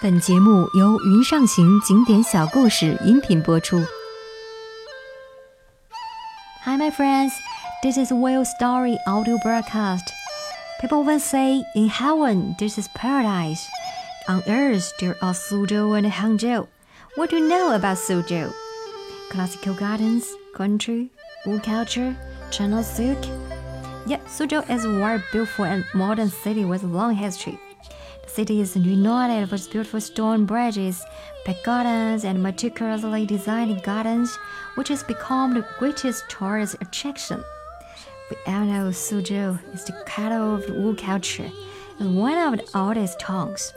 本节目由云上行景点小故事音频播出。Hi, my friends. This is Will Story audio broadcast. People will say, in heaven, this is paradise. On earth, there are Suzhou and Hangzhou. What do you know about Suzhou? Classical gardens, country, wood culture, China silk. Yeah, Suzhou is a very beautiful and modern city with a long history. Renowned for its beautiful stone bridges, gardens, and meticulously designed gardens, which has become the greatest tourist attraction. We all know Suzhou is the capital of Wu culture and one of the oldest towns.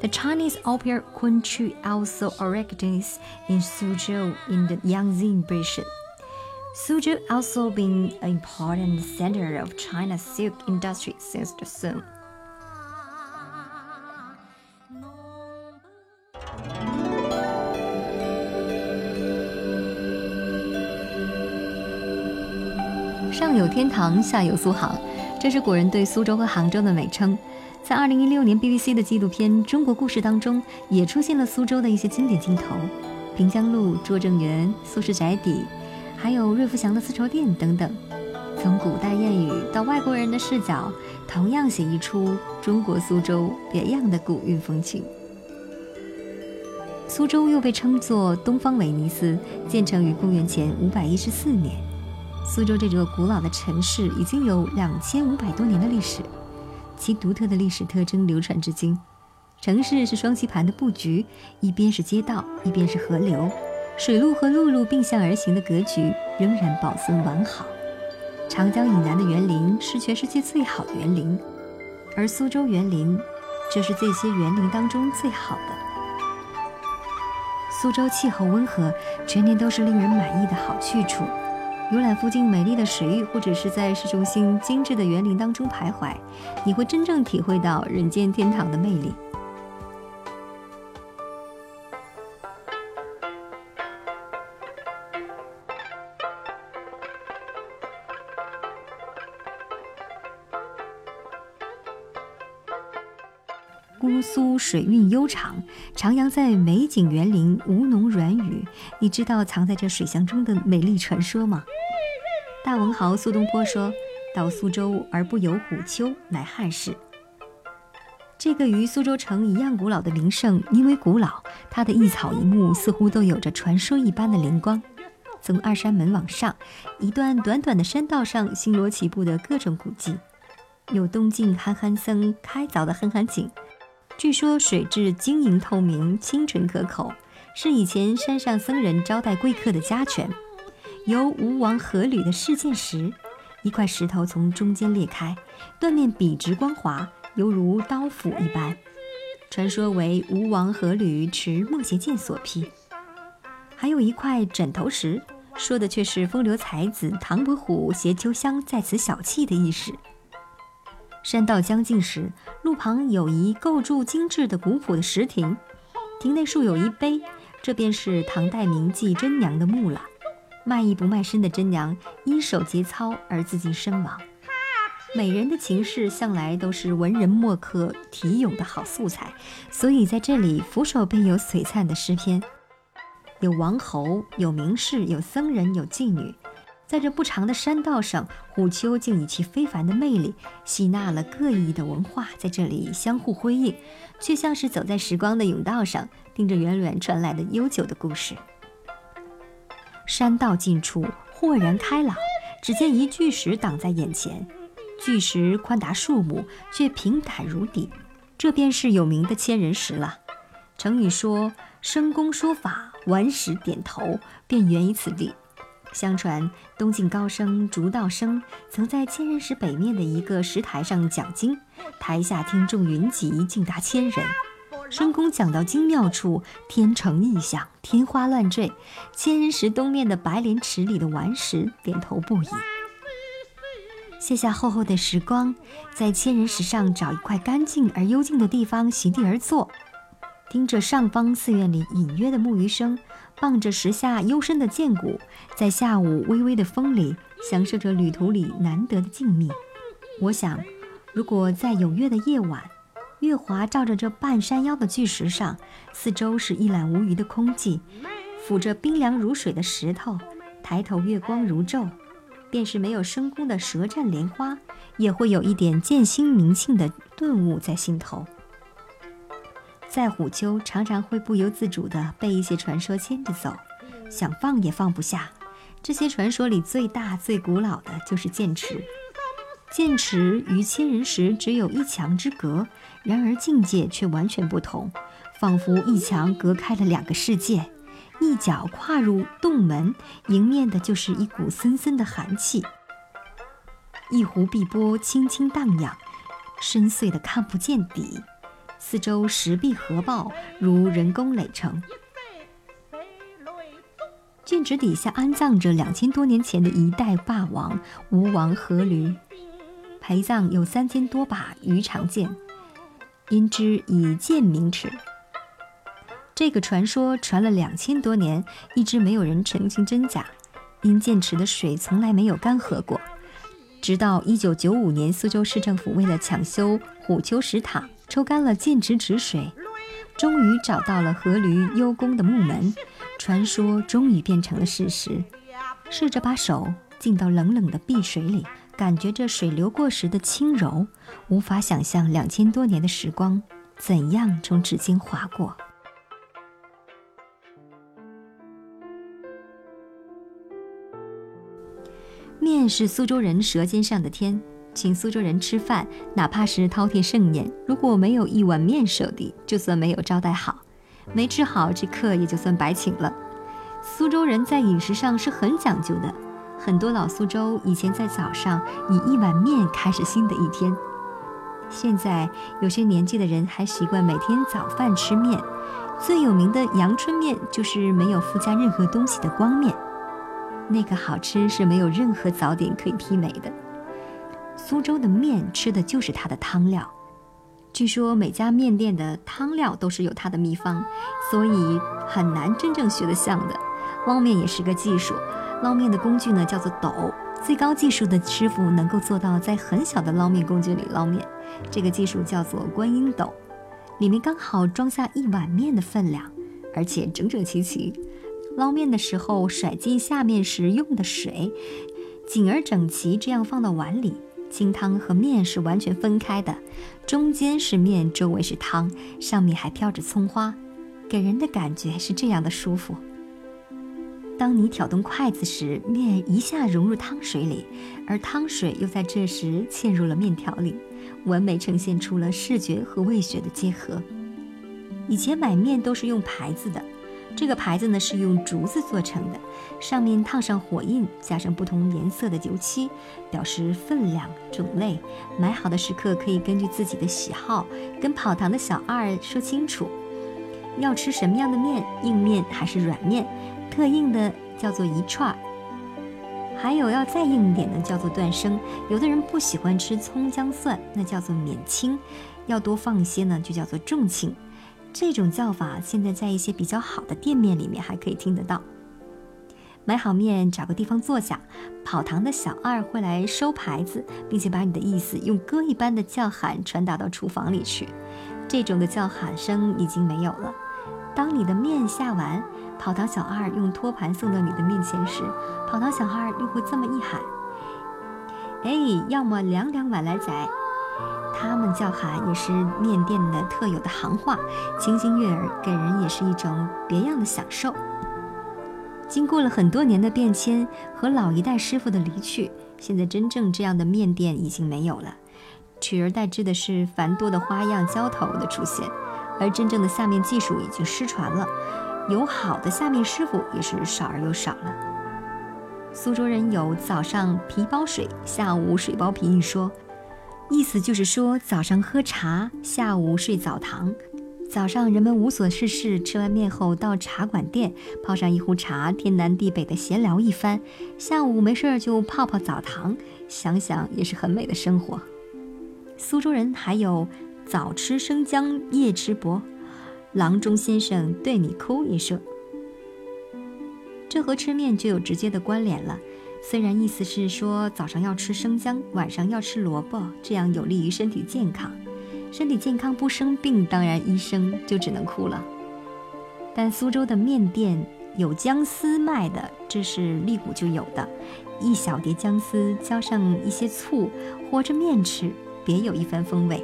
The Chinese opera Kunqu also originates in Suzhou in the Yangtze Basin. Suzhou also been an important center of China's silk industry since the Song. 上有天堂，下有苏杭，这是古人对苏州和杭州的美称。在2016年 BBC 的纪录片《中国故事》当中，也出现了苏州的一些经典镜头：平江路、拙政园、苏轼宅邸，还有瑞福祥的丝绸店等等。从古代谚语到外国人的视角，同样写一出中国苏州别样的古韵风情。苏州又被称作东方威尼斯，建成于公元前514年。苏州这座古老的城市已经有两千五百多年的历史。其独特的历史特征流传至今。城市是双棋盘的布局，一边是街道，一边是河流，水路和陆路并向而行的格局仍然保存完好。长江以南的园林是全世界最好的园林，而苏州园林就是这些园林当中最好的。苏州气候温和，全年都是令人满意的好去处。游览附近美丽的水域，或者是在市中心精致的园林当中徘徊，你会真正体会到人间天堂的魅力。姑苏水韵悠长，徜徉在美景园林，吴侬软语。你知道藏在这水乡中的美丽传说吗？大文豪苏东坡说：“到苏州而不游虎丘，乃憾事。”这个与苏州城一样古老的名胜，因为古老，它的一草一木似乎都有着传说一般的灵光。从二山门往上，一段短短的山道上，星罗棋布的各种古迹，有东晋憨憨僧开凿的憨憨井。据说水质晶莹透明、清纯可口，是以前山上僧人招待贵客的家泉。由吴王阖闾的试剑石，一块石头从中间裂开，断面笔直光滑，犹如刀斧一般。传说为吴王阖闾持墨邪剑所劈。还有一块枕头石，说的却是风流才子唐伯虎携秋香在此小憩的意思。山道将近时，路旁有一构筑精致的古朴的石亭，亭内竖有一碑，这便是唐代名妓贞娘的墓了。卖艺不卖身的真娘因手节操而自尽身亡。美人的情事向来都是文人墨客题咏的好素材，所以在这里俯首便有璀璨的诗篇，有王侯，有名士，有僧人，有妓女。在这不长的山道上，虎丘竟以其非凡的魅力吸纳了各异的文化，在这里相互辉映，却像是走在时光的甬道上，听着远远传来的悠久的故事。山道尽处豁然开朗，只见一巨石挡在眼前，巨石宽达数亩，却平坦如砥，这便是有名的千人石了。成语说“生公说法，顽石点头”，便源于此地。相传，东晋高僧竺道生曾在千人石北面的一个石台上讲经，台下听众云集，竟达千人。申公讲到精妙处，天成异象，天花乱坠。千人石东面的白莲池里的顽石点头不已。卸下厚厚的石光，在千人石上找一块干净而幽静的地方席地而坐，听着上方寺院里隐约的木鱼声。傍着石下幽深的涧谷，在下午微微的风里，享受着旅途里难得的静谧。我想，如果在有月的夜晚，月华照着这半山腰的巨石上，四周是一览无余的空寂，抚着冰凉如水的石头，抬头月光如昼，便是没有深宫的舌战莲花，也会有一点剑心明庆的顿悟在心头。在虎丘，常常会不由自主地被一些传说牵着走，想放也放不下。这些传说里最大、最古老的就是剑池。剑池与千人石只有一墙之隔，然而境界却完全不同，仿佛一墙隔开了两个世界。一脚跨入洞门，迎面的就是一股森森的寒气。一湖碧波轻轻荡漾，深邃的看不见底，四周石壁合抱，如人工垒成。剑池底下安葬着两千多年前的一代霸王吴王阖闾。陪葬有三千多把鱼肠剑，因之以剑名齿。这个传说传了两千多年，一直没有人澄清真假。因剑池的水从来没有干涸过，直到一九九五年，苏州市政府为了抢修虎丘石塔，抽干了剑池池水，终于找到了阖闾幽宫的木门，传说终于变成了事实。试着把手浸到冷冷的碧水里。感觉这水流过时的轻柔，无法想象两千多年的时光怎样从指尖划过。面是苏州人舌尖上的天，请苏州人吃饭，哪怕是饕餮盛宴，如果没有一碗面手底，就算没有招待好，没吃好，这客也就算白请了。苏州人在饮食上是很讲究的。很多老苏州以前在早上以一碗面开始新的一天，现在有些年纪的人还习惯每天早饭吃面。最有名的阳春面就是没有附加任何东西的光面，那个好吃是没有任何早点可以媲美的。苏州的面吃的就是它的汤料，据说每家面店的汤料都是有它的秘方，所以很难真正学得像的。捞面也是个技术。捞面的工具呢，叫做斗。最高技术的师傅能够做到在很小的捞面工具里捞面，这个技术叫做观音斗，里面刚好装下一碗面的分量，而且整整齐齐。捞面的时候甩进下面时用的水，紧而整齐，这样放到碗里，清汤和面是完全分开的，中间是面，周围是汤，上面还飘着葱花，给人的感觉是这样的舒服。当你挑动筷子时，面一下融入汤水里，而汤水又在这时嵌入了面条里，完美呈现出了视觉和味觉的结合。以前买面都是用牌子的，这个牌子呢是用竹子做成的，上面烫上火印，加上不同颜色的油漆，表示分量、种类。买好的时刻可以根据自己的喜好，跟跑堂的小二说清楚，要吃什么样的面，硬面还是软面。特硬的叫做一串儿，还有要再硬一点的叫做断生。有的人不喜欢吃葱姜蒜，那叫做免清；要多放一些呢，就叫做重清。这种叫法现在在一些比较好的店面里面还可以听得到。买好面，找个地方坐下，跑堂的小二会来收牌子，并且把你的意思用歌一般的叫喊传达到厨房里去。这种的叫喊声已经没有了。当你的面下完。跑堂小二用托盘送到你的面前时，跑堂小二又会这么一喊：“哎，要么两两碗来宰。”他们叫喊也是面店的特有的行话，清新悦耳，给人也是一种别样的享受。经过了很多年的变迁和老一代师傅的离去，现在真正这样的面店已经没有了，取而代之的是繁多的花样浇头的出现，而真正的下面技术已经失传了。有好的下面师傅也是少而又少了。苏州人有早上皮包水，下午水包皮一说，意思就是说早上喝茶，下午睡澡堂。早上人们无所事事，吃完面后到茶馆店泡上一壶茶，天南地北的闲聊一番。下午没事儿就泡泡澡堂，想想也是很美的生活。苏州人还有早吃生姜，夜吃薄。郎中先生对你哭一声，这和吃面就有直接的关联了。虽然意思是说早上要吃生姜，晚上要吃萝卜，这样有利于身体健康。身体健康不生病，当然医生就只能哭了。但苏州的面店有姜丝卖的，这是历古就有的，一小碟姜丝浇上一些醋，和着面吃，别有一番风味。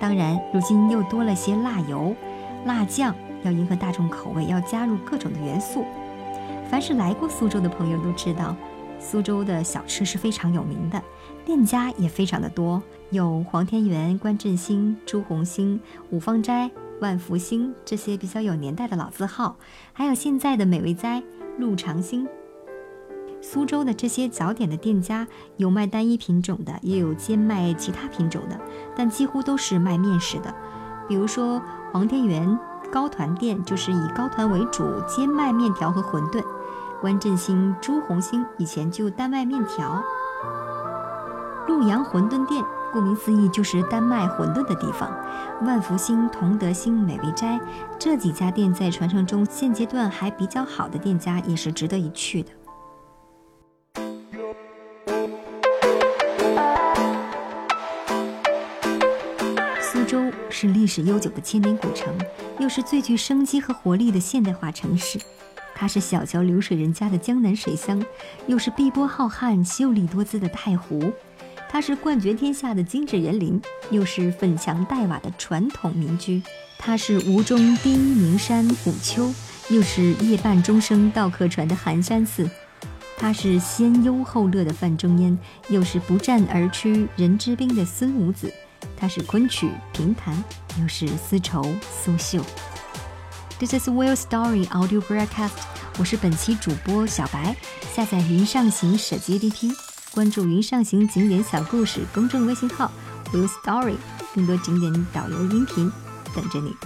当然，如今又多了些辣油、辣酱，要迎合大众口味，要加入各种的元素。凡是来过苏州的朋友都知道，苏州的小吃是非常有名的，店家也非常的多，有黄天元、关振兴、朱红星、五芳斋。万福兴这些比较有年代的老字号，还有现在的美味斋、陆长兴。苏州的这些早点的店家，有卖单一品种的，也有兼卖其他品种的，但几乎都是卖面食的。比如说黄天元高团店，就是以高团为主，兼卖面条和馄饨；关振兴、朱红星以前就单卖面条。陆阳馄饨店。顾名思义，就是单卖馄饨的地方。万福兴、同德兴、美味斋这几家店在传承中，现阶段还比较好的店家，也是值得一去的。是历史悠久的千年古城，又是最具生机和活力的现代化城市。它是小桥流水人家的江南水乡，又是碧波浩瀚、秀丽多姿的太湖。它是冠绝天下的精致园林，又是粉墙黛瓦的传统民居；它是吴中第一名山虎丘，又是夜半钟声到客船的寒山寺；它是先忧后乐的范仲淹，又是不战而屈人之兵的孙武子；它是昆曲评弹，又是丝绸苏绣。This is Will Story Audio Broadcast，我是本期主播小白，下载云上行手机 APP。关注“云上行景点小故事”公众微信号，Will Story，更多景点导游音频等着你。